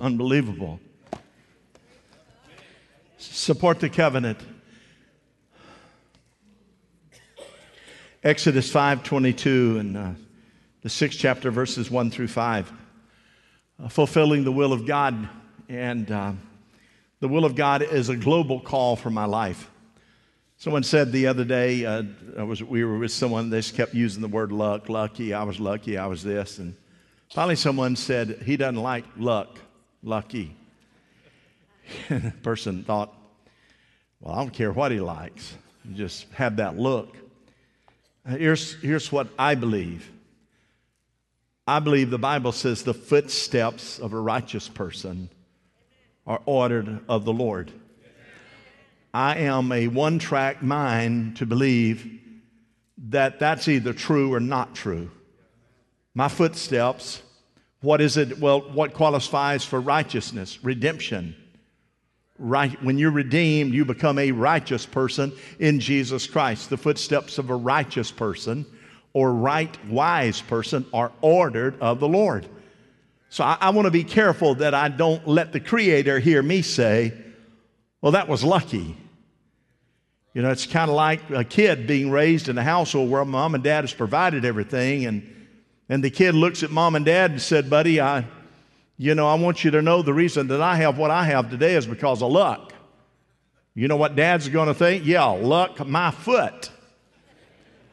Unbelievable. Support the covenant. Exodus 5:22 and uh, the sixth chapter, verses one through five, uh, fulfilling the will of God, and uh, the will of God is a global call for my life. Someone said the other day, uh, I was, we were with someone, they just kept using the word luck, lucky, I was lucky, I was this. And finally, someone said, he doesn't like luck, lucky. Person thought, well, I don't care what he likes, he just have that look. Uh, here's, here's what I believe I believe the Bible says the footsteps of a righteous person are ordered of the Lord. I am a one track mind to believe that that's either true or not true. My footsteps, what is it? Well, what qualifies for righteousness? Redemption. Right, when you're redeemed, you become a righteous person in Jesus Christ. The footsteps of a righteous person or right wise person are ordered of the Lord. So I, I want to be careful that I don't let the Creator hear me say, Well, that was lucky. You know, it's kind of like a kid being raised in a household where mom and dad has provided everything, and, and the kid looks at mom and dad and said, Buddy, I, you know, I want you to know the reason that I have what I have today is because of luck. You know what dad's going to think? Yeah, luck, my foot.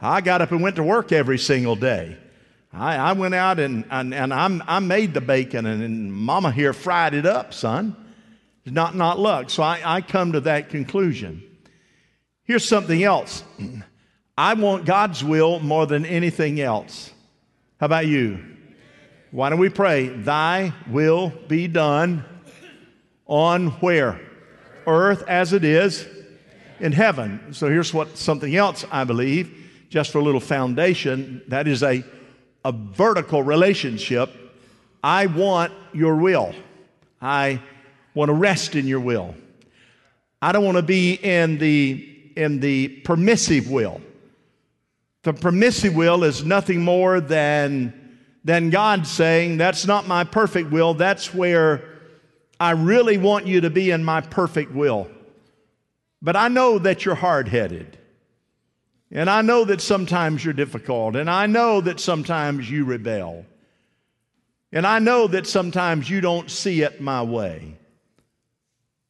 I got up and went to work every single day. I, I went out and, and, and I made the bacon, and, and mama here fried it up, son. Not, not luck. So I, I come to that conclusion. Here's something else I want God's will more than anything else. How about you? Why don't we pray? Thy will be done on where? Earth as it is in heaven. So here's what something else I believe, just for a little foundation. That is a, a vertical relationship. I want your will. I want to rest in your will. I don't want to be in the in the permissive will. The permissive will is nothing more than, than God saying, That's not my perfect will. That's where I really want you to be in my perfect will. But I know that you're hard headed. And I know that sometimes you're difficult. And I know that sometimes you rebel. And I know that sometimes you don't see it my way.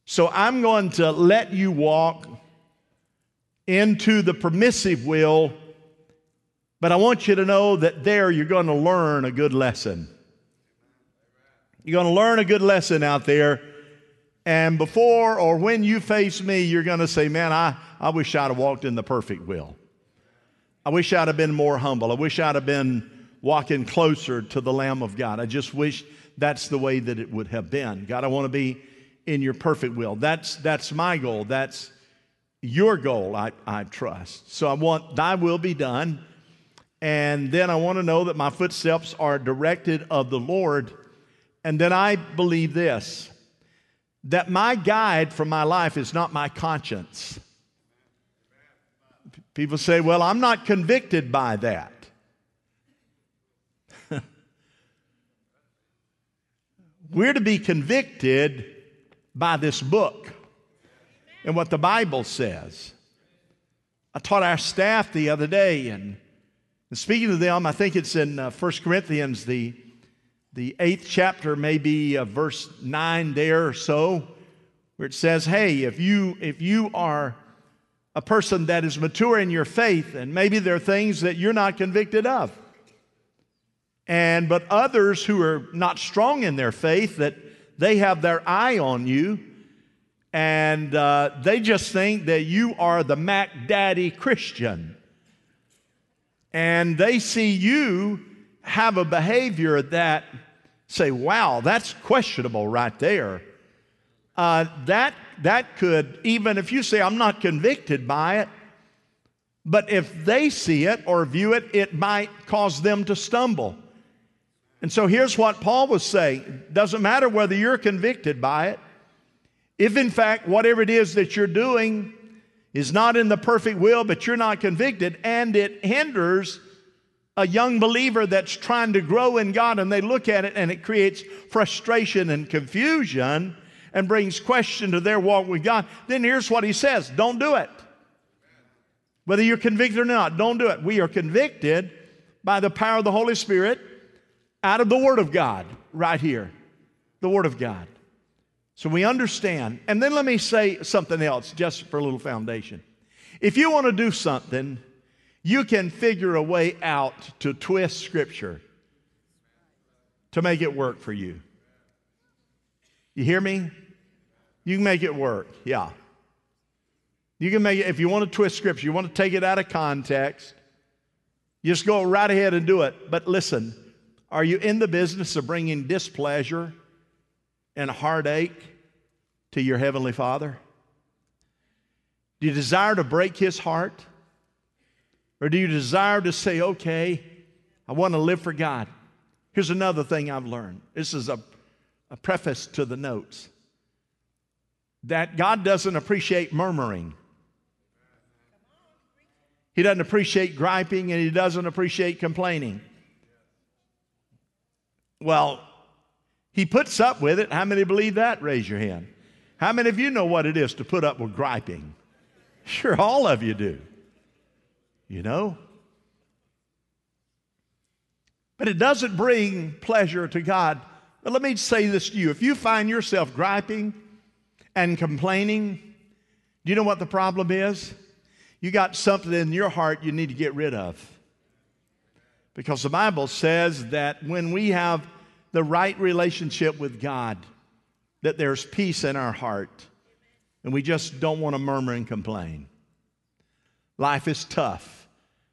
So I'm going to let you walk into the permissive will, but I want you to know that there you're going to learn a good lesson. You're going to learn a good lesson out there. And before or when you face me, you're going to say, Man, I, I wish I'd have walked in the perfect will. I wish I'd have been more humble. I wish I'd have been walking closer to the Lamb of God. I just wish that's the way that it would have been. God, I want to be in your perfect will. That's, that's my goal. That's, your goal, I, I trust. So I want thy will be done. And then I want to know that my footsteps are directed of the Lord. And then I believe this that my guide for my life is not my conscience. People say, well, I'm not convicted by that. We're to be convicted by this book and what the Bible says. I taught our staff the other day, and, speaking to them, I think it's in uh, 1 Corinthians, the, the eighth chapter, maybe uh, verse 9 there or so, where it says, Hey, if you, if you are a person that is mature in your faith, and maybe there are things that you're not convicted of, and but others who are not strong in their faith, that they have their eye on you, and uh, they just think that you are the Mac Daddy Christian. And they see you have a behavior that say, wow, that's questionable right there. Uh, that, that could, even if you say, I'm not convicted by it, but if they see it or view it, it might cause them to stumble. And so here's what Paul was saying doesn't matter whether you're convicted by it, if in fact whatever it is that you're doing is not in the perfect will, but you're not convicted, and it hinders a young believer that's trying to grow in God and they look at it and it creates frustration and confusion and brings question to their walk with God, then here's what he says don't do it. Whether you're convicted or not, don't do it. We are convicted by the power of the Holy Spirit out of the Word of God, right here. The Word of God. So we understand. And then let me say something else, just for a little foundation. If you want to do something, you can figure a way out to twist Scripture to make it work for you. You hear me? You can make it work, yeah. You can make it, if you want to twist Scripture, you want to take it out of context, just go right ahead and do it. But listen, are you in the business of bringing displeasure and heartache to your Heavenly Father? Do you desire to break His heart? Or do you desire to say, okay, I want to live for God? Here's another thing I've learned. This is a, a preface to the notes that God doesn't appreciate murmuring. He doesn't appreciate griping and he doesn't appreciate complaining. Well, he puts up with it. How many believe that? Raise your hand. How many of you know what it is to put up with griping? Sure, all of you do. You know? But it doesn't bring pleasure to God. But let me say this to you if you find yourself griping and complaining, do you know what the problem is? You got something in your heart you need to get rid of. Because the Bible says that when we have the right relationship with God, that there's peace in our heart, and we just don't want to murmur and complain. Life is tough.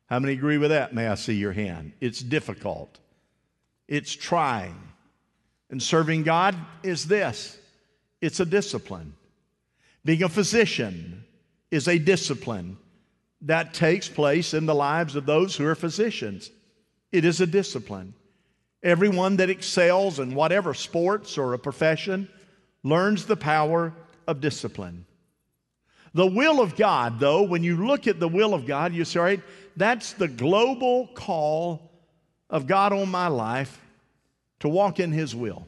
How many agree with that? May I see your hand? It's difficult, it's trying. And serving God is this it's a discipline. Being a physician is a discipline that takes place in the lives of those who are physicians. It is a discipline. Everyone that excels in whatever sports or a profession learns the power of discipline. The will of God, though, when you look at the will of God, you say, right, that's the global call of God on my life to walk in His will.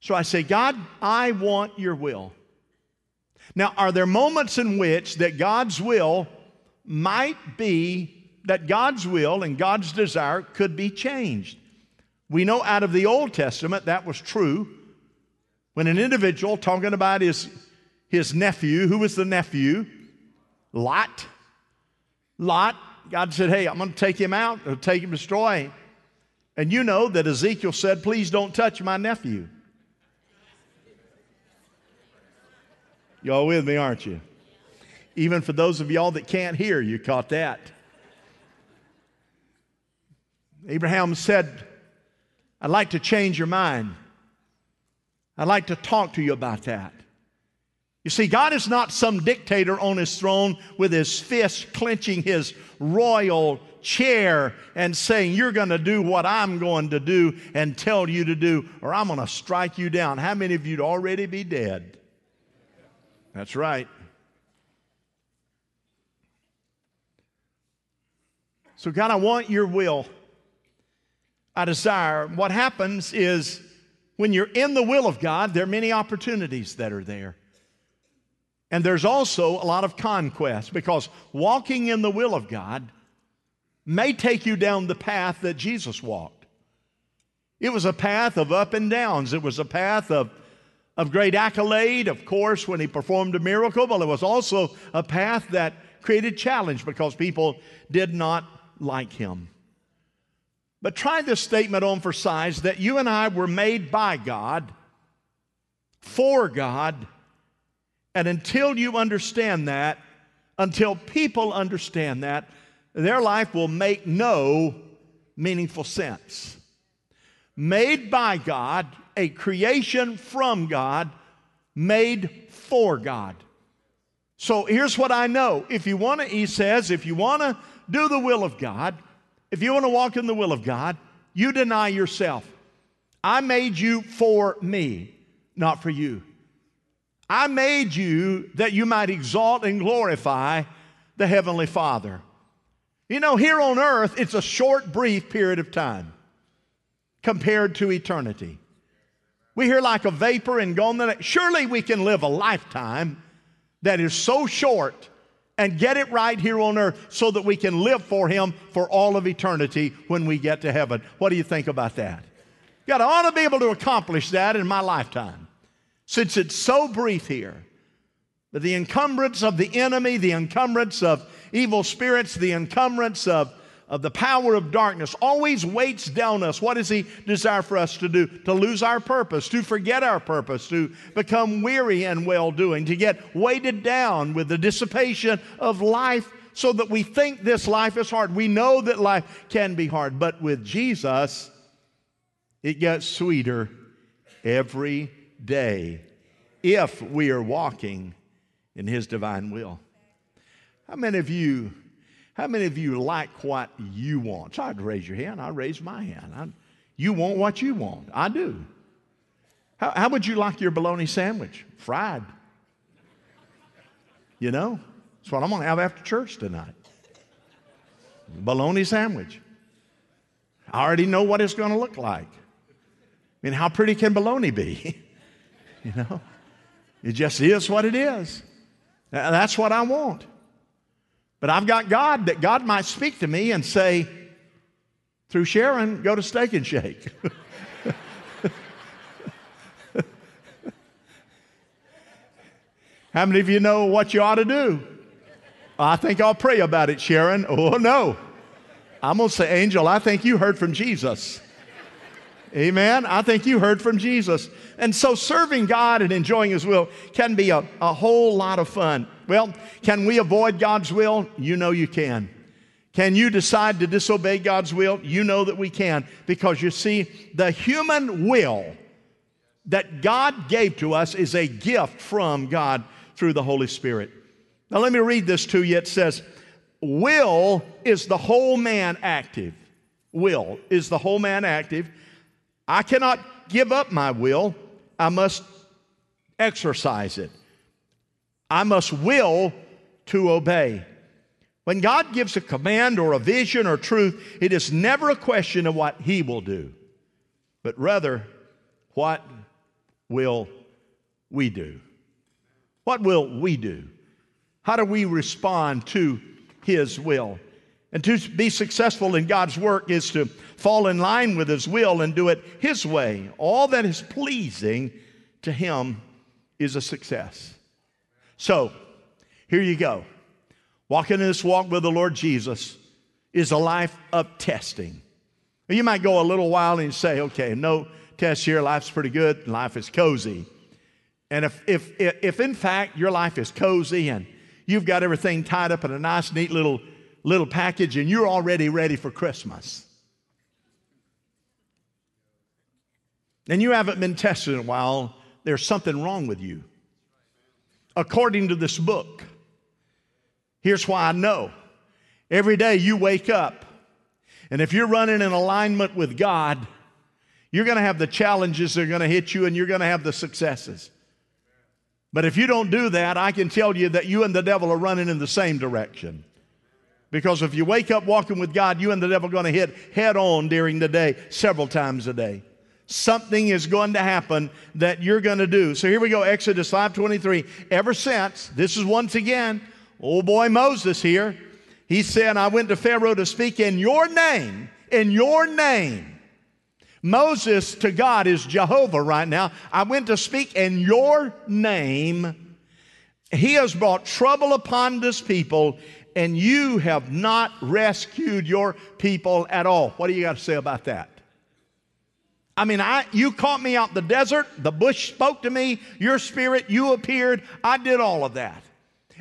So I say, God, I want your will. Now, are there moments in which that God's will might be, that God's will and God's desire could be changed? We know out of the Old Testament that was true. When an individual talking about his, his nephew, who was the nephew? Lot. Lot, God said, Hey, I'm going to take him out, I'll take him, destroy him. And you know that Ezekiel said, Please don't touch my nephew. Y'all with me, aren't you? Even for those of y'all that can't hear, you caught that. Abraham said, I'd like to change your mind. I'd like to talk to you about that. You see, God is not some dictator on his throne with his fist clenching his royal chair and saying, You're going to do what I'm going to do and tell you to do, or I'm going to strike you down. How many of you'd already be dead? That's right. So, God, I want your will. I desire. What happens is when you're in the will of God, there are many opportunities that are there. And there's also a lot of conquest because walking in the will of God may take you down the path that Jesus walked. It was a path of up and downs, it was a path of of great accolade, of course, when he performed a miracle, but it was also a path that created challenge because people did not like him. But try this statement on for size that you and I were made by God, for God, and until you understand that, until people understand that, their life will make no meaningful sense. Made by God, a creation from God, made for God. So here's what I know. If you want to, he says, if you want to do the will of God, if you want to walk in the will of God, you deny yourself. I made you for me, not for you. I made you that you might exalt and glorify the Heavenly Father. You know, here on earth, it's a short, brief period of time compared to eternity. We hear like a vapor and gone the next. Surely we can live a lifetime that is so short and get it right here on earth so that we can live for Him for all of eternity when we get to heaven. What do you think about that? God, I ought to be able to accomplish that in my lifetime since it's so brief here. But the encumbrance of the enemy, the encumbrance of evil spirits, the encumbrance of of the power of darkness always weights down us. What does he desire for us to do? To lose our purpose, to forget our purpose, to become weary and well doing, to get weighted down with the dissipation of life so that we think this life is hard. We know that life can be hard, but with Jesus, it gets sweeter every day if we are walking in his divine will. How many of you how many of you like what you want? So I'd raise your hand. I raise my hand. I, you want what you want. I do. How, how would you like your bologna sandwich? Fried. You know, that's what I'm going to have after church tonight. Bologna sandwich. I already know what it's going to look like. I mean, how pretty can bologna be? you know, it just is what it is. That's what I want. But I've got God that God might speak to me and say, through Sharon, go to Steak and Shake. How many of you know what you ought to do? I think I'll pray about it, Sharon. Oh, no. I'm going to say, Angel, I think you heard from Jesus. Amen. I think you heard from Jesus. And so serving God and enjoying His will can be a, a whole lot of fun. Well, can we avoid God's will? You know you can. Can you decide to disobey God's will? You know that we can. Because you see, the human will that God gave to us is a gift from God through the Holy Spirit. Now, let me read this to you. It says, Will is the whole man active. Will is the whole man active. I cannot give up my will, I must exercise it. I must will to obey. When God gives a command or a vision or truth, it is never a question of what He will do, but rather, what will we do? What will we do? How do we respond to His will? And to be successful in God's work is to fall in line with His will and do it His way. All that is pleasing to Him is a success. So, here you go. Walking in this walk with the Lord Jesus is a life of testing. You might go a little while and say, okay, no test here, life's pretty good, life is cozy. And if, if, if in fact your life is cozy and you've got everything tied up in a nice, neat little little package and you're already ready for Christmas. And you haven't been tested in a while, there's something wrong with you. According to this book, here's why I know. Every day you wake up, and if you're running in alignment with God, you're going to have the challenges that are going to hit you and you're going to have the successes. But if you don't do that, I can tell you that you and the devil are running in the same direction. Because if you wake up walking with God, you and the devil are going to hit head on during the day, several times a day. Something is going to happen that you're going to do. So here we go, Exodus 5:23. Ever since, this is once again, old boy Moses here. He said, I went to Pharaoh to speak in your name, in your name. Moses to God is Jehovah right now. I went to speak in your name. He has brought trouble upon this people, and you have not rescued your people at all. What do you got to say about that? I mean, I, you caught me out the desert, the bush spoke to me, your spirit, you appeared, I did all of that.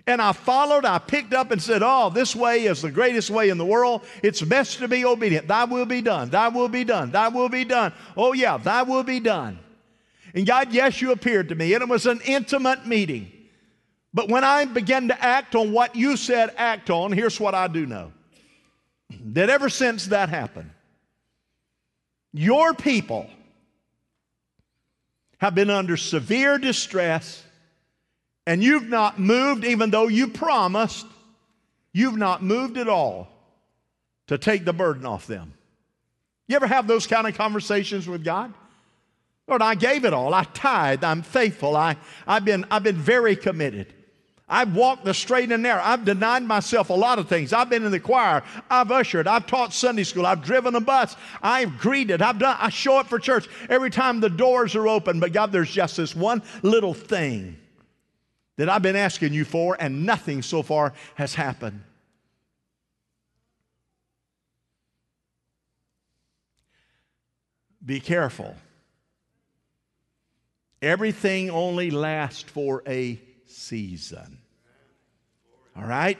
And I followed, I picked up and said, Oh, this way is the greatest way in the world. It's best to be obedient. Thy will be done, thy will be done, thy will be done. Oh, yeah, thy will be done. And God, yes, you appeared to me, and it was an intimate meeting. But when I began to act on what you said act on, here's what I do know that ever since that happened, your people have been under severe distress, and you've not moved, even though you promised, you've not moved at all to take the burden off them. You ever have those kind of conversations with God? Lord, I gave it all. I tithe. I'm faithful. I, I've, been, I've been very committed. I've walked the straight and narrow. I've denied myself a lot of things. I've been in the choir. I've ushered. I've taught Sunday school. I've driven a bus. I've greeted. I've done. I show up for church every time the doors are open. But God, there's just this one little thing that I've been asking you for, and nothing so far has happened. Be careful. Everything only lasts for a season. All right?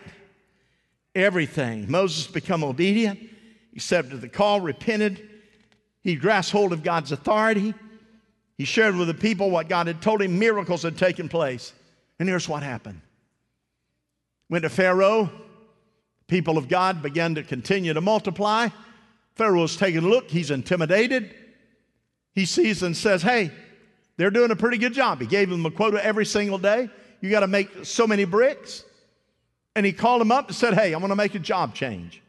Everything. Moses become obedient, accepted the call, repented. He grasped hold of God's authority. He shared with the people what God had told him. Miracles had taken place. And here's what happened. Went to Pharaoh. People of God began to continue to multiply. Pharaoh's taking a look. He's intimidated. He sees and says, Hey, they're doing a pretty good job. He gave them a quota every single day. You got to make so many bricks. And he called them up and said, Hey, I'm going to make a job change.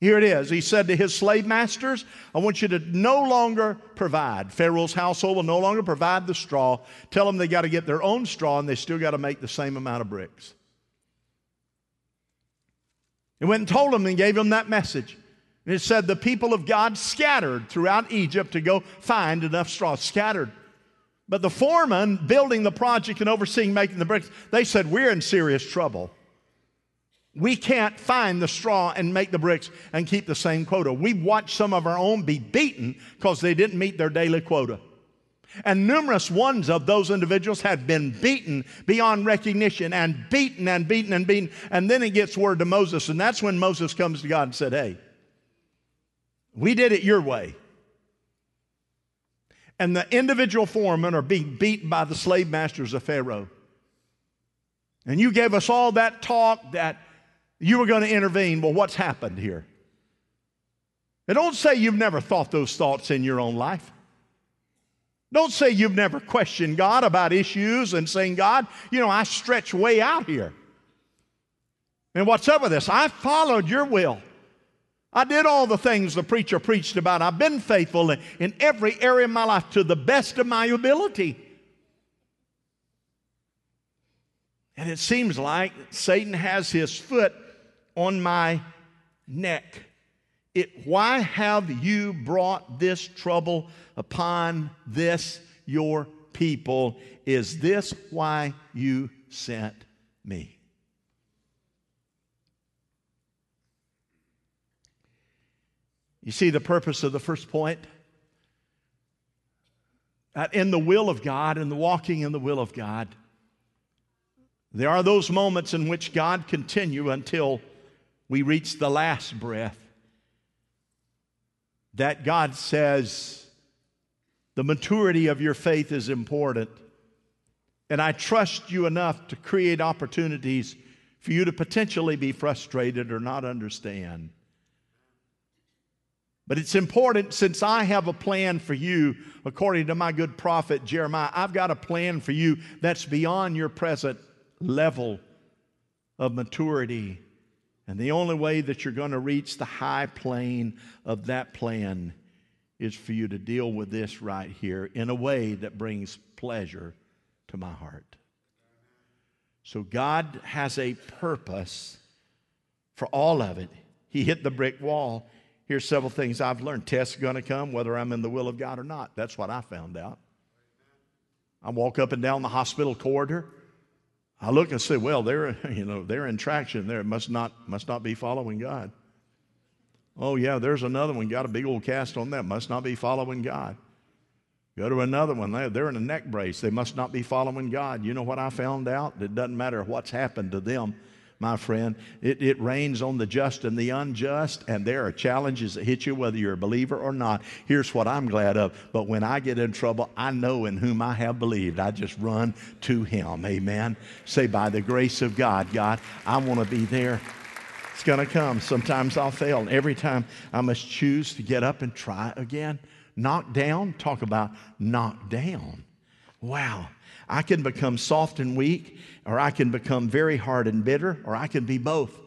Here it is. He said to his slave masters, I want you to no longer provide. Pharaoh's household will no longer provide the straw. Tell them they got to get their own straw and they still got to make the same amount of bricks. He went and told them and gave them that message. And it said the people of God scattered throughout Egypt to go find enough straw. Scattered. But the foreman building the project and overseeing making the bricks, they said, We're in serious trouble. We can't find the straw and make the bricks and keep the same quota. We've watched some of our own be beaten because they didn't meet their daily quota. And numerous ones of those individuals had been beaten beyond recognition and beaten and beaten and beaten. And then it gets word to Moses, and that's when Moses comes to God and said, Hey, we did it your way and the individual foremen are being beaten by the slave masters of Pharaoh. And you gave us all that talk that you were going to intervene. Well, what's happened here? And don't say you've never thought those thoughts in your own life. Don't say you've never questioned God about issues and saying, God, you know, I stretch way out here. And what's up with this? I followed your will. I did all the things the preacher preached about. I've been faithful in every area of my life to the best of my ability. And it seems like Satan has his foot on my neck. It, why have you brought this trouble upon this your people? Is this why you sent me? You see the purpose of the first point? That in the will of God in the walking in the will of God, there are those moments in which God continue until we reach the last breath. That God says, the maturity of your faith is important. And I trust you enough to create opportunities for you to potentially be frustrated or not understand. But it's important since I have a plan for you, according to my good prophet Jeremiah, I've got a plan for you that's beyond your present level of maturity. And the only way that you're going to reach the high plane of that plan is for you to deal with this right here in a way that brings pleasure to my heart. So God has a purpose for all of it. He hit the brick wall. Here's several things I've learned. Tests are going to come whether I'm in the will of God or not. That's what I found out. I walk up and down the hospital corridor. I look and say, well, they're, you know, they're in traction. It must not, must not be following God. Oh, yeah, there's another one. Got a big old cast on that. Must not be following God. Go to another one. They're in a neck brace. They must not be following God. You know what I found out? It doesn't matter what's happened to them my friend. It, it rains on the just and the unjust, and there are challenges that hit you whether you're a believer or not. Here's what I'm glad of. But when I get in trouble, I know in whom I have believed. I just run to Him. Amen. Say, by the grace of God, God, I want to be there. It's going to come. Sometimes I'll fail, and every time I must choose to get up and try again. Knock down, talk about knock down. Wow. I can become soft and weak, or I can become very hard and bitter, or I can be both.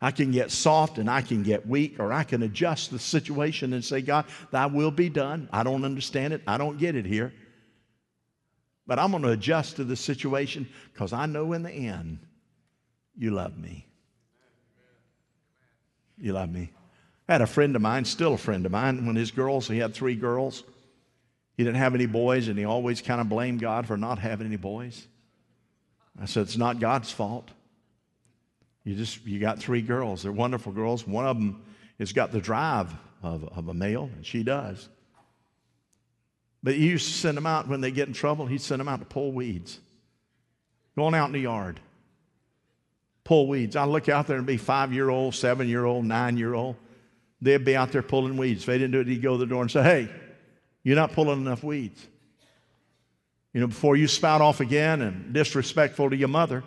I can get soft and I can get weak, or I can adjust the situation and say, God, thy will be done. I don't understand it. I don't get it here. But I'm going to adjust to the situation because I know in the end, you love me. You love me. I had a friend of mine, still a friend of mine, when his girls, he had three girls. He didn't have any boys, and he always kind of blamed God for not having any boys. I said, It's not God's fault. You just you got three girls. They're wonderful girls. One of them has got the drive of, of a male, and she does. But he used to send them out when they get in trouble, he'd send them out to pull weeds. Going out in the yard. Pull weeds. I'd look out there and be five year old, seven year old, nine year old. They'd be out there pulling weeds. If they didn't do it, he'd go to the door and say, Hey, you're not pulling enough weeds. You know, before you spout off again and disrespectful to your mother,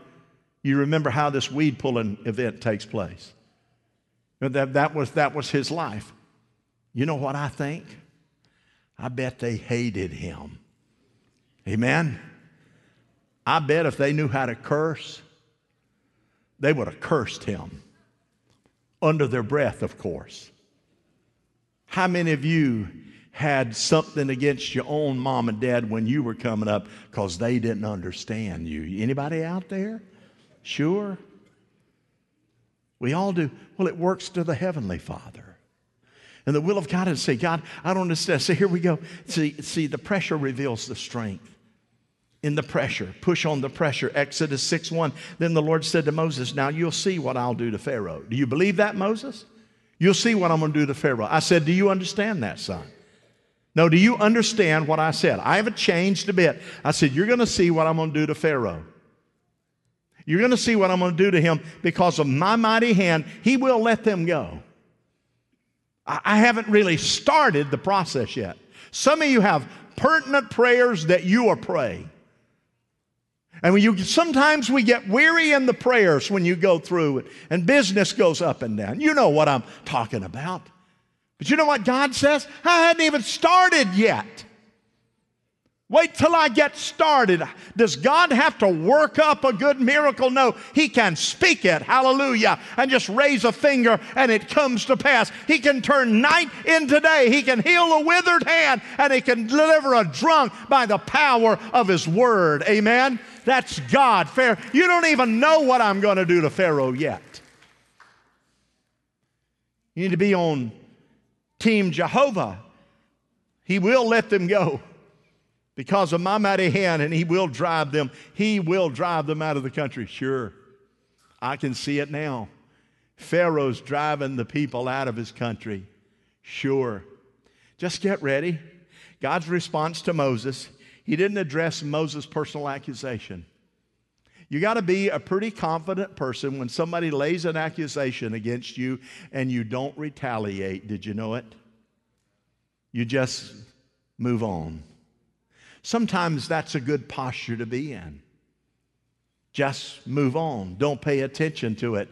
you remember how this weed pulling event takes place. That, that, was, that was his life. You know what I think? I bet they hated him. Amen? I bet if they knew how to curse, they would have cursed him. Under their breath, of course. How many of you had something against your own mom and dad when you were coming up because they didn't understand you? Anybody out there? Sure. We all do. Well, it works to the Heavenly Father. And the will of God is to say, God, I don't understand. So here we go. See, see, the pressure reveals the strength. In the pressure, push on the pressure. Exodus 6 1. Then the Lord said to Moses, Now you'll see what I'll do to Pharaoh. Do you believe that, Moses? You'll see what I'm going to do to Pharaoh. I said, Do you understand that, son? No, do you understand what I said? I haven't changed a bit. I said, You're going to see what I'm going to do to Pharaoh. You're going to see what I'm going to do to him because of my mighty hand. He will let them go. I haven't really started the process yet. Some of you have pertinent prayers that you are praying. And when you sometimes we get weary in the prayers when you go through it, and business goes up and down. You know what I'm talking about. But you know what God says? I hadn't even started yet. Wait till I get started. Does God have to work up a good miracle? No, He can speak it, hallelujah, and just raise a finger and it comes to pass. He can turn night into day. He can heal a withered hand and He can deliver a drunk by the power of His word. Amen? That's God. Fair. You don't even know what I'm going to do to Pharaoh yet. You need to be on Team Jehovah. He will let them go because of my mighty hand, and he will drive them. He will drive them out of the country. Sure, I can see it now. Pharaoh's driving the people out of his country. Sure. Just get ready. God's response to Moses, he didn't address Moses' personal accusation. You got to be a pretty confident person when somebody lays an accusation against you and you don't retaliate. Did you know it? You just move on. Sometimes that's a good posture to be in. Just move on. Don't pay attention to it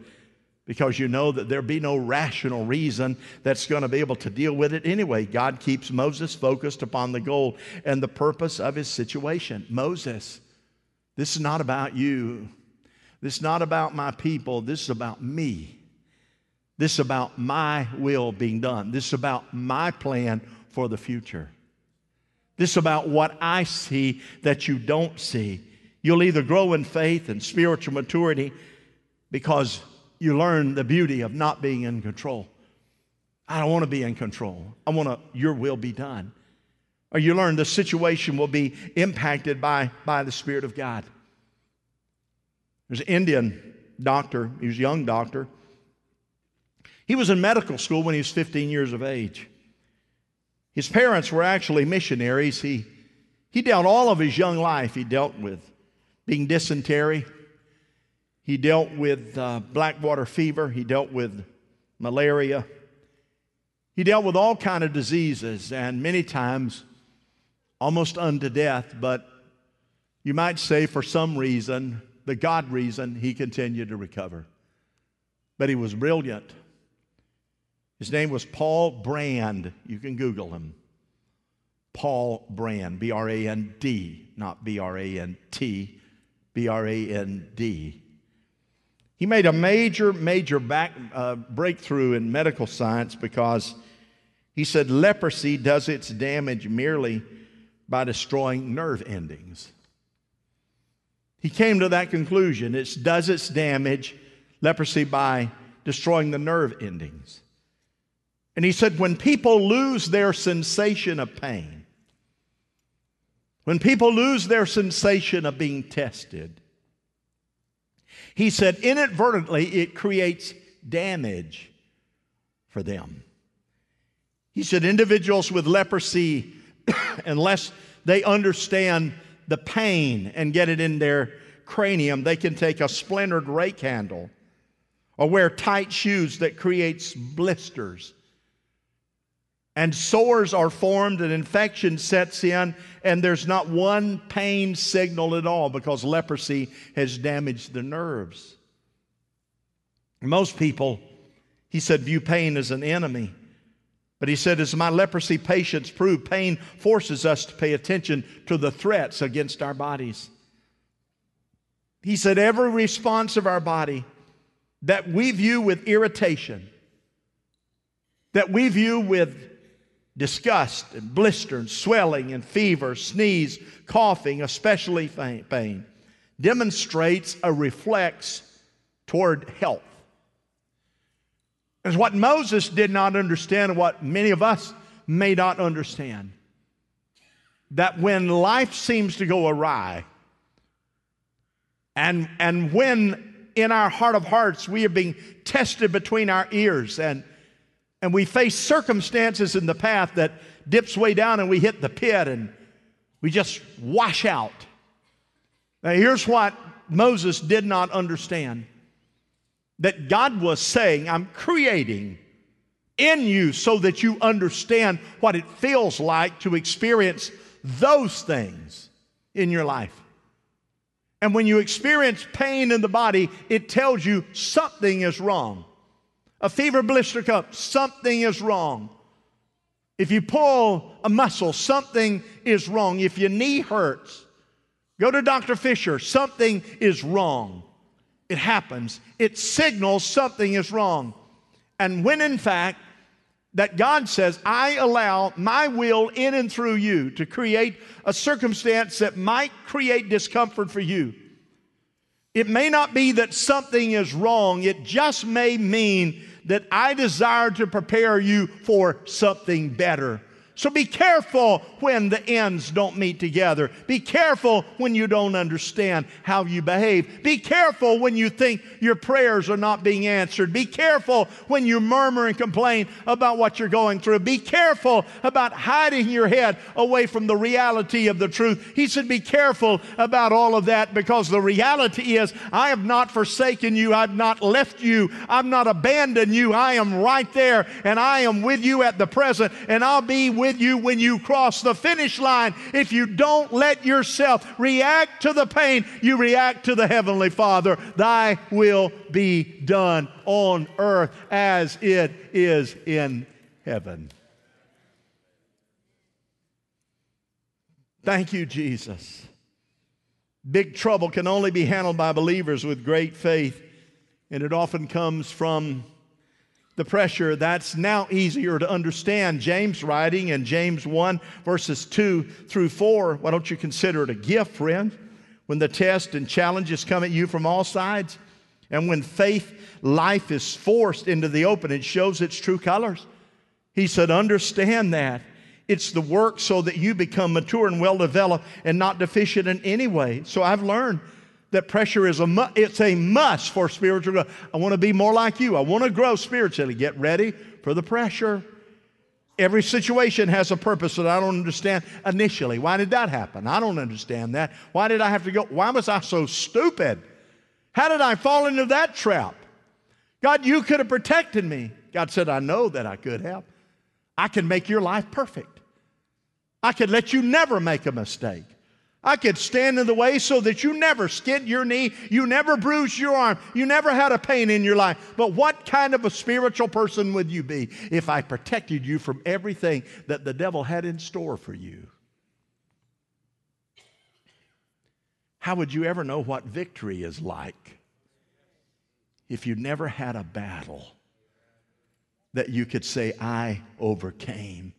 because you know that there'll be no rational reason that's going to be able to deal with it anyway. God keeps Moses focused upon the goal and the purpose of his situation. Moses, this is not about you. This is not about my people. This is about me. This is about my will being done. This is about my plan for the future. This is about what I see that you don't see. You'll either grow in faith and spiritual maturity because you learn the beauty of not being in control. I don't want to be in control. I want to, your will be done. Or you learn the situation will be impacted by, by the Spirit of God. There's an Indian doctor, he was a young doctor. He was in medical school when he was 15 years of age. His parents were actually missionaries. He, he dealt all of his young life, he dealt with being dysentery. He dealt with uh, black water fever. He dealt with malaria. He dealt with all kind of diseases and many times almost unto death, but you might say for some reason, the God reason, he continued to recover. But he was brilliant. His name was Paul Brand. You can Google him. Paul Brand, B R A N D, not B R A N T, B R A N D. He made a major, major back, uh, breakthrough in medical science because he said leprosy does its damage merely by destroying nerve endings. He came to that conclusion. It does its damage, leprosy, by destroying the nerve endings. And he said, when people lose their sensation of pain, when people lose their sensation of being tested, he said, inadvertently, it creates damage for them. He said, individuals with leprosy, unless they understand the pain and get it in their cranium, they can take a splintered rake handle or wear tight shoes that creates blisters. And sores are formed and infection sets in and there's not one pain signal at all because leprosy has damaged the nerves. Most people he said view pain as an enemy but he said as my leprosy patients prove pain forces us to pay attention to the threats against our bodies he said every response of our body that we view with irritation that we view with disgust and blister and swelling and fever, sneeze, coughing, especially pain, demonstrates a reflex toward health. It's what Moses did not understand, and what many of us may not understand. That when life seems to go awry, and, and when in our heart of hearts we are being tested between our ears and and we face circumstances in the path that dips way down and we hit the pit and we just wash out. Now, here's what Moses did not understand that God was saying, I'm creating in you so that you understand what it feels like to experience those things in your life. And when you experience pain in the body, it tells you something is wrong. A fever blister cup, something is wrong. If you pull a muscle, something is wrong. If your knee hurts, go to Dr. Fisher, something is wrong. It happens. It signals something is wrong. And when in fact, that God says, I allow my will in and through you to create a circumstance that might create discomfort for you. It may not be that something is wrong, it just may mean that I desire to prepare you for something better. So be careful when the ends don't meet together. Be careful when you don't understand how you behave. Be careful when you think your prayers are not being answered. Be careful when you murmur and complain about what you're going through. Be careful about hiding your head away from the reality of the truth. He said, Be careful about all of that because the reality is, I have not forsaken you. I've not left you. I've not abandoned you. I am right there and I am with you at the present and I'll be with with you when you cross the finish line. If you don't let yourself react to the pain, you react to the Heavenly Father. Thy will be done on earth as it is in heaven. Thank you, Jesus. Big trouble can only be handled by believers with great faith, and it often comes from the pressure, that's now easier to understand. James writing in James 1, verses 2 through 4. Why don't you consider it a gift, friend? When the test and challenges come at you from all sides, and when faith life is forced into the open, it shows its true colors. He said, Understand that. It's the work so that you become mature and well developed and not deficient in any way. So I've learned that pressure is a mu- it's a must for spiritual growth. I want to be more like you. I want to grow spiritually. Get ready for the pressure. Every situation has a purpose that I don't understand initially. Why did that happen? I don't understand that. Why did I have to go? Why was I so stupid? How did I fall into that trap? God, you could have protected me. God said, I know that I could have. I can make your life perfect. I could let you never make a mistake. I could stand in the way so that you never skinned your knee, you never bruised your arm, you never had a pain in your life. But what kind of a spiritual person would you be if I protected you from everything that the devil had in store for you? How would you ever know what victory is like? if you never had a battle that you could say, I overcame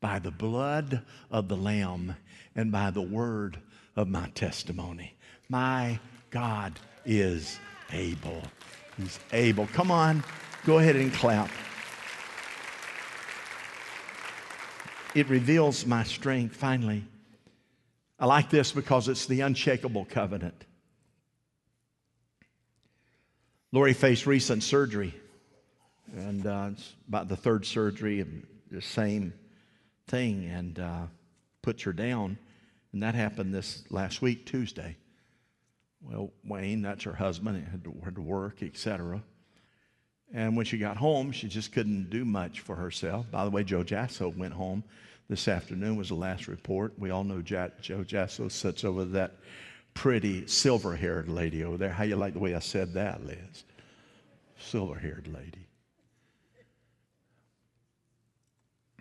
by the blood of the Lamb and by the word of my testimony. My God is able. He's able. Come on, go ahead and clap. It reveals my strength finally. I like this because it's the unshakable covenant. Lori faced recent surgery, and uh, it's about the third surgery, the same thing, and uh, puts her down. And that happened this last week, Tuesday. Well, Wayne, that's her husband, had to, had to work, etc. And when she got home, she just couldn't do much for herself. By the way, Joe Jasso went home this afternoon, was the last report. We all know Joe Jasso sits over that pretty silver haired lady over there. How you like the way I said that, Liz? Silver haired lady.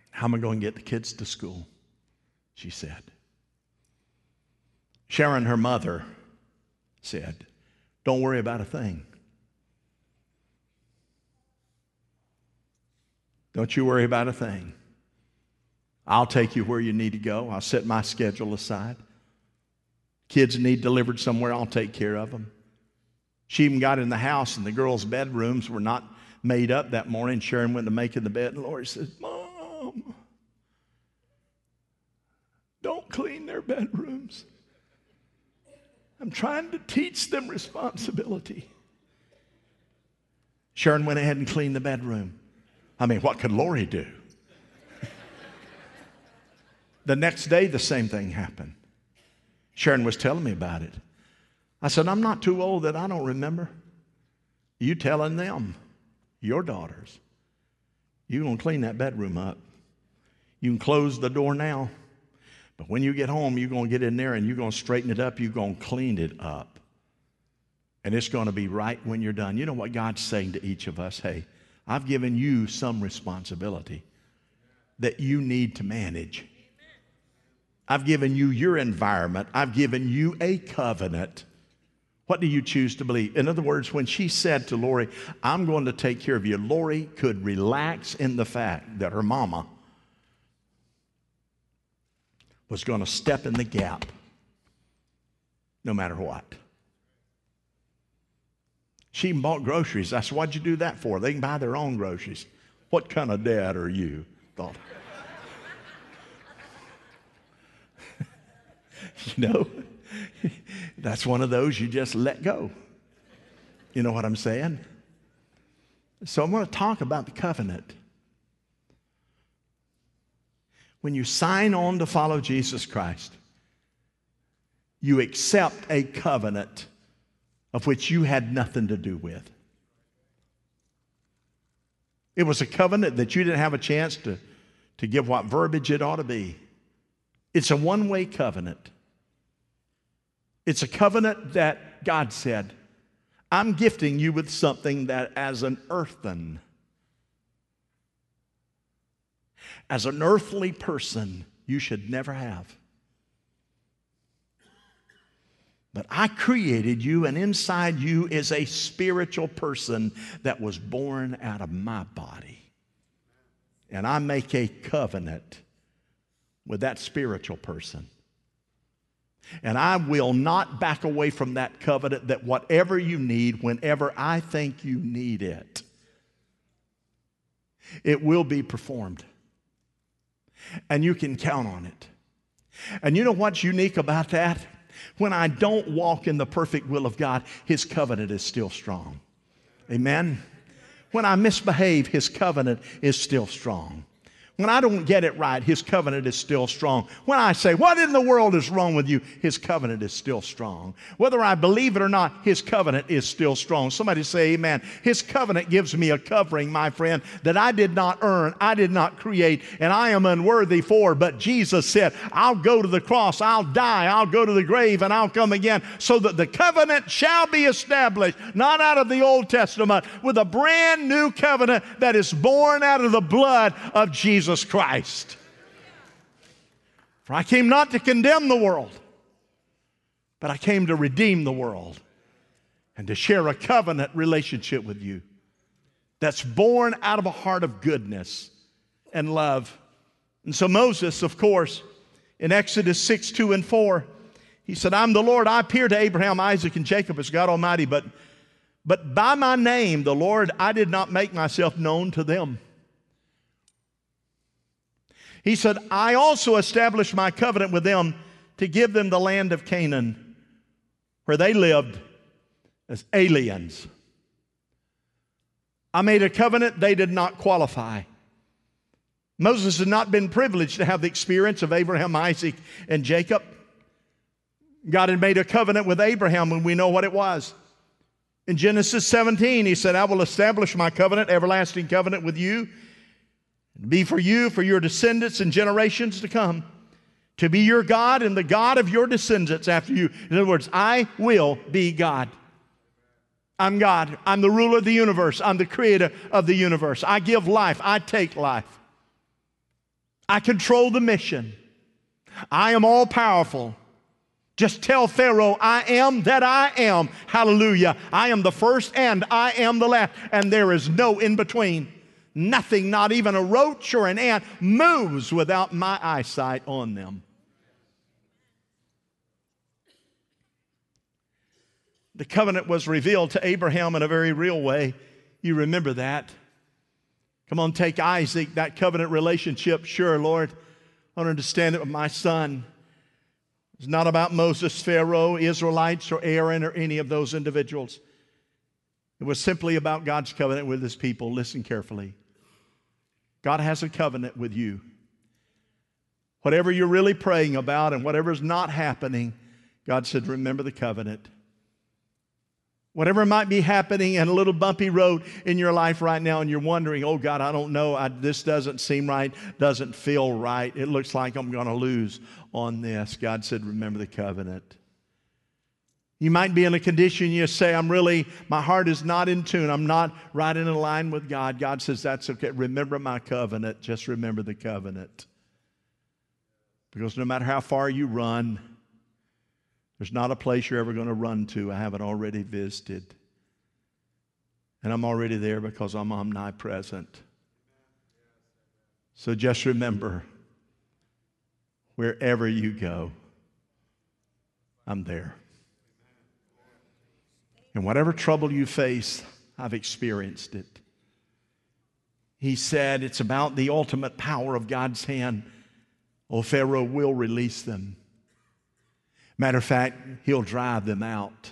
How am I going to get the kids to school? She said. Sharon, her mother, said, Don't worry about a thing. Don't you worry about a thing. I'll take you where you need to go. I'll set my schedule aside. Kids need delivered somewhere, I'll take care of them. She even got in the house, and the girls' bedrooms were not made up that morning. Sharon went to make in the bed, and Lori says, Mom, don't clean their bedrooms. I'm trying to teach them responsibility. Sharon went ahead and cleaned the bedroom. I mean, what could Lori do? the next day, the same thing happened. Sharon was telling me about it. I said, I'm not too old that I don't remember. You telling them, your daughters, you're going to clean that bedroom up. You can close the door now. But when you get home, you're going to get in there and you're going to straighten it up. You're going to clean it up. And it's going to be right when you're done. You know what God's saying to each of us? Hey, I've given you some responsibility that you need to manage. I've given you your environment. I've given you a covenant. What do you choose to believe? In other words, when she said to Lori, I'm going to take care of you, Lori could relax in the fact that her mama was going to step in the gap no matter what. She even bought groceries. I said, What'd you do that for? They can buy their own groceries. What kind of dad are you? Thought. you know, that's one of those you just let go. You know what I'm saying? So I'm going to talk about the covenant. When you sign on to follow Jesus Christ, you accept a covenant of which you had nothing to do with. It was a covenant that you didn't have a chance to, to give what verbiage it ought to be. It's a one way covenant. It's a covenant that God said, I'm gifting you with something that as an earthen as an earthly person you should never have. But I created you, and inside you is a spiritual person that was born out of my body. And I make a covenant with that spiritual person. And I will not back away from that covenant that whatever you need, whenever I think you need it, it will be performed and you can count on it. And you know what's unique about that? When I don't walk in the perfect will of God, His covenant is still strong. Amen? When I misbehave, His covenant is still strong. When I don't get it right, his covenant is still strong. When I say, What in the world is wrong with you? His covenant is still strong. Whether I believe it or not, his covenant is still strong. Somebody say, Amen. His covenant gives me a covering, my friend, that I did not earn, I did not create, and I am unworthy for. But Jesus said, I'll go to the cross, I'll die, I'll go to the grave, and I'll come again, so that the covenant shall be established, not out of the Old Testament, with a brand new covenant that is born out of the blood of Jesus. Jesus Christ. For I came not to condemn the world, but I came to redeem the world. and to share a covenant relationship with you that's born out of a heart of goodness and love. And so, Moses, of course, in Exodus 6 2 and 4, he said, I'm the Lord. I appear to Abraham, Isaac, and Jacob as God Almighty, but, but by my name, the Lord, I did not make myself known to them. He said, I also established my covenant with them to give them the land of Canaan, where they lived as aliens. I made a covenant they did not qualify. Moses had not been privileged to have the experience of Abraham, Isaac, and Jacob. God had made a covenant with Abraham, and we know what it was. In Genesis 17, he said, I will establish my covenant, everlasting covenant with you be for you, for your descendants and generations to come, to be your God and the God of your descendants after you. In other words, I will be God. I'm God. I'm the ruler of the universe. I'm the creator of the universe. I give life. I take life. I control the mission. I am all powerful. Just tell Pharaoh, I am that I am. Hallelujah. I am the first and I am the last, and there is no in between. Nothing, not even a roach or an ant, moves without my eyesight on them. The covenant was revealed to Abraham in a very real way. You remember that. Come on, take Isaac, that covenant relationship. Sure, Lord, I don't understand it with my son. It's not about Moses, Pharaoh, Israelites, or Aaron, or any of those individuals. It was simply about God's covenant with his people. Listen carefully. God has a covenant with you. Whatever you're really praying about and whatever's not happening, God said, remember the covenant. Whatever might be happening in a little bumpy road in your life right now, and you're wondering, oh God, I don't know, I, this doesn't seem right, doesn't feel right, it looks like I'm going to lose on this. God said, remember the covenant. You might be in a condition you say, I'm really, my heart is not in tune. I'm not right in line with God. God says, That's okay. Remember my covenant. Just remember the covenant. Because no matter how far you run, there's not a place you're ever going to run to I haven't already visited. And I'm already there because I'm omnipresent. So just remember wherever you go, I'm there. And whatever trouble you face, I've experienced it. He said it's about the ultimate power of God's hand. Oh, Pharaoh will release them. Matter of fact, he'll drive them out.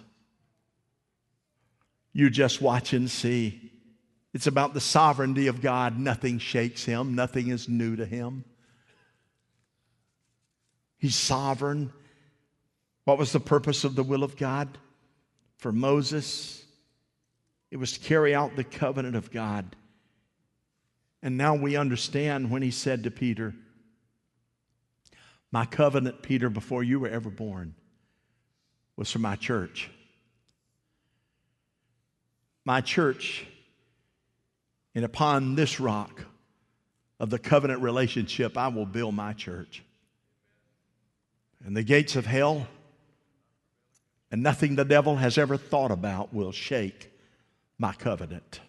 You just watch and see. It's about the sovereignty of God. Nothing shakes him, nothing is new to him. He's sovereign. What was the purpose of the will of God? For Moses, it was to carry out the covenant of God. And now we understand when he said to Peter, My covenant, Peter, before you were ever born, was for my church. My church, and upon this rock of the covenant relationship, I will build my church. And the gates of hell and nothing the devil has ever thought about will shake my covenant.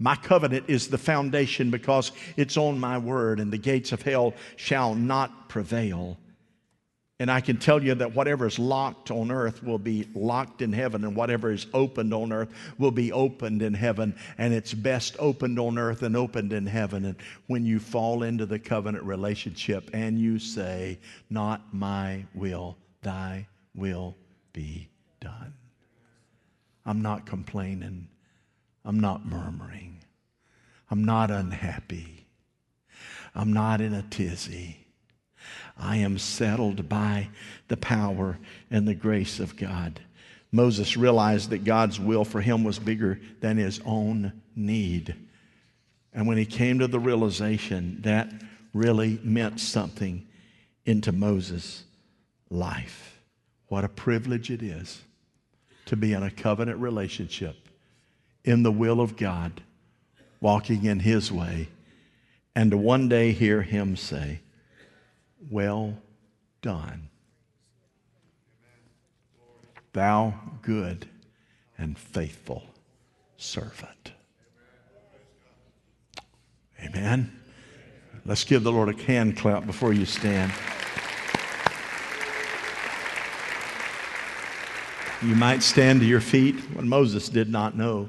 My covenant is the foundation because it's on my word, and the gates of hell shall not prevail. And I can tell you that whatever is locked on earth will be locked in heaven, and whatever is opened on earth will be opened in heaven. And it's best opened on earth and opened in heaven. And when you fall into the covenant relationship and you say, Not my will, thy will be done. I'm not complaining. I'm not murmuring. I'm not unhappy. I'm not in a tizzy. I am settled by the power and the grace of God. Moses realized that God's will for him was bigger than his own need. And when he came to the realization, that really meant something into Moses' life. What a privilege it is to be in a covenant relationship in the will of God, walking in His way, and to one day hear Him say, Well done, thou good and faithful servant. Amen. Let's give the Lord a hand clap before you stand. You might stand to your feet when Moses did not know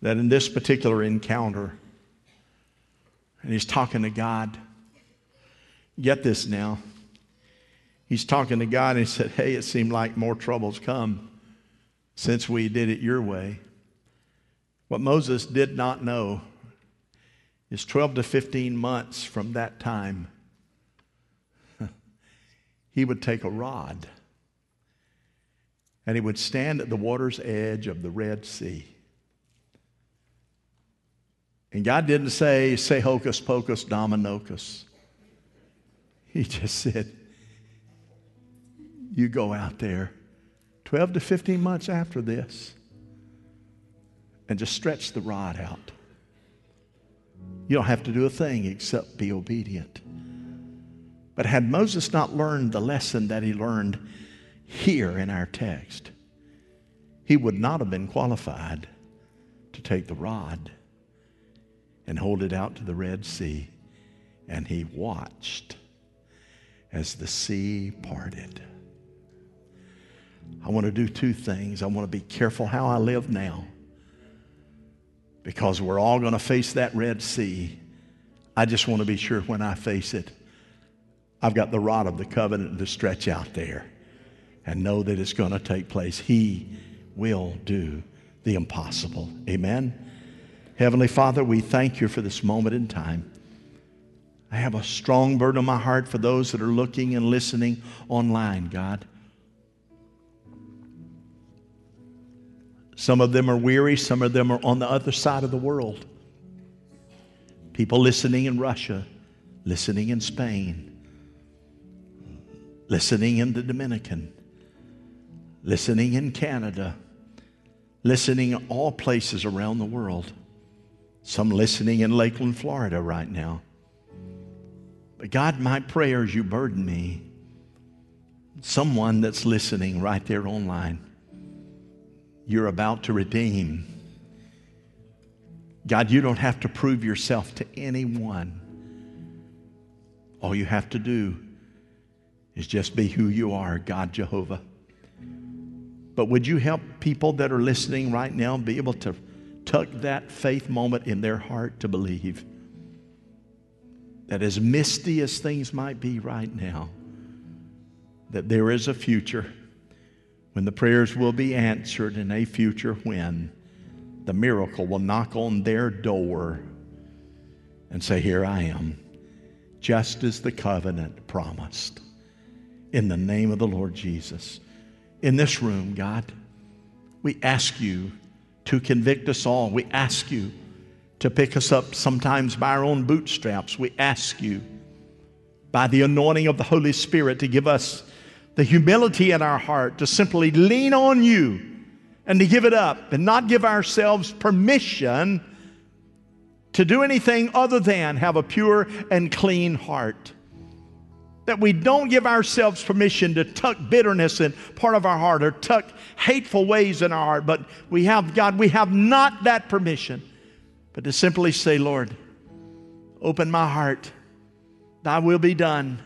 that in this particular encounter, and he's talking to God. Get this now. He's talking to God and he said, Hey, it seemed like more troubles come since we did it your way. What Moses did not know is 12 to 15 months from that time, he would take a rod and he would stand at the water's edge of the Red Sea. And God didn't say, say hocus pocus dominocus. He just said, you go out there 12 to 15 months after this and just stretch the rod out. You don't have to do a thing except be obedient. But had Moses not learned the lesson that he learned here in our text, he would not have been qualified to take the rod and hold it out to the Red Sea. And he watched as the sea parted. I want to do two things. I want to be careful how I live now because we're all going to face that Red Sea. I just want to be sure when I face it, I've got the rod of the covenant to stretch out there and know that it's going to take place. He will do the impossible. Amen. Heavenly Father, we thank you for this moment in time. I have a strong burden on my heart for those that are looking and listening online, God. Some of them are weary, some of them are on the other side of the world. People listening in Russia, listening in Spain, listening in the Dominican, listening in Canada, listening in all places around the world. Some listening in Lakeland, Florida right now. But God, my prayers, you burden me. Someone that's listening right there online, you're about to redeem. God, you don't have to prove yourself to anyone. All you have to do is just be who you are, God Jehovah. But would you help people that are listening right now be able to tuck that faith moment in their heart to believe that as misty as things might be right now, that there is a future when the prayers will be answered and a future when the miracle will knock on their door and say, Here I am, just as the covenant promised. In the name of the Lord Jesus. In this room, God, we ask you to convict us all. We ask you to pick us up sometimes by our own bootstraps. We ask you by the anointing of the Holy Spirit to give us the humility in our heart to simply lean on you and to give it up and not give ourselves permission to do anything other than have a pure and clean heart that we don't give ourselves permission to tuck bitterness in part of our heart or tuck hateful ways in our heart, but we have, God, we have not that permission, but to simply say, Lord, open my heart. Thy will be done.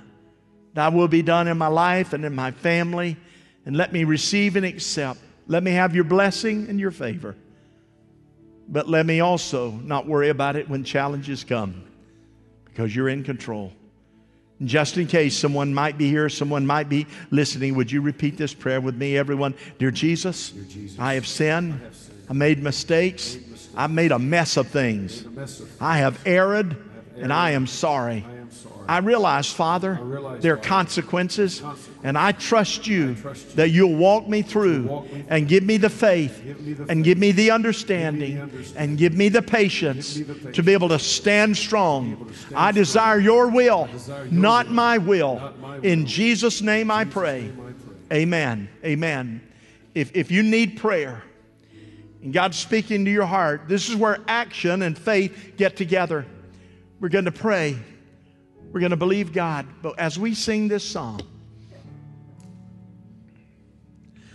Thy will be done in my life and in my family, and let me receive and accept. Let me have your blessing and your favor. But let me also not worry about it when challenges come because you're in control. Just in case someone might be here, someone might be listening, would you repeat this prayer with me, everyone? Dear Jesus, Dear Jesus I have sinned. I, have sinned. I made mistakes. I've made a mess of things. I have erred, I have erred and I am sorry. I I realize, Father, there are consequences, and I trust you that you'll walk me through and give me the faith and give me the understanding and give me the patience to be able to stand strong. I desire your will, not my will. In Jesus' name I pray. Amen. Amen. If, if you need prayer, and God's speaking to your heart, this is where action and faith get together. We're going to pray. We're going to believe God. But as we sing this song,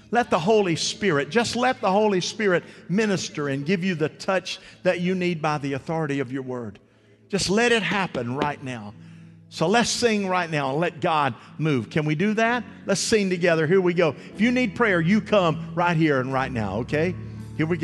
Let the Holy Spirit, just let the Holy Spirit minister and give you the touch that you need by the authority of your word. Just let it happen right now. So let's sing right now and let God move. Can we do that? Let's sing together. Here we go. If you need prayer, you come right here and right now, okay? Here we go.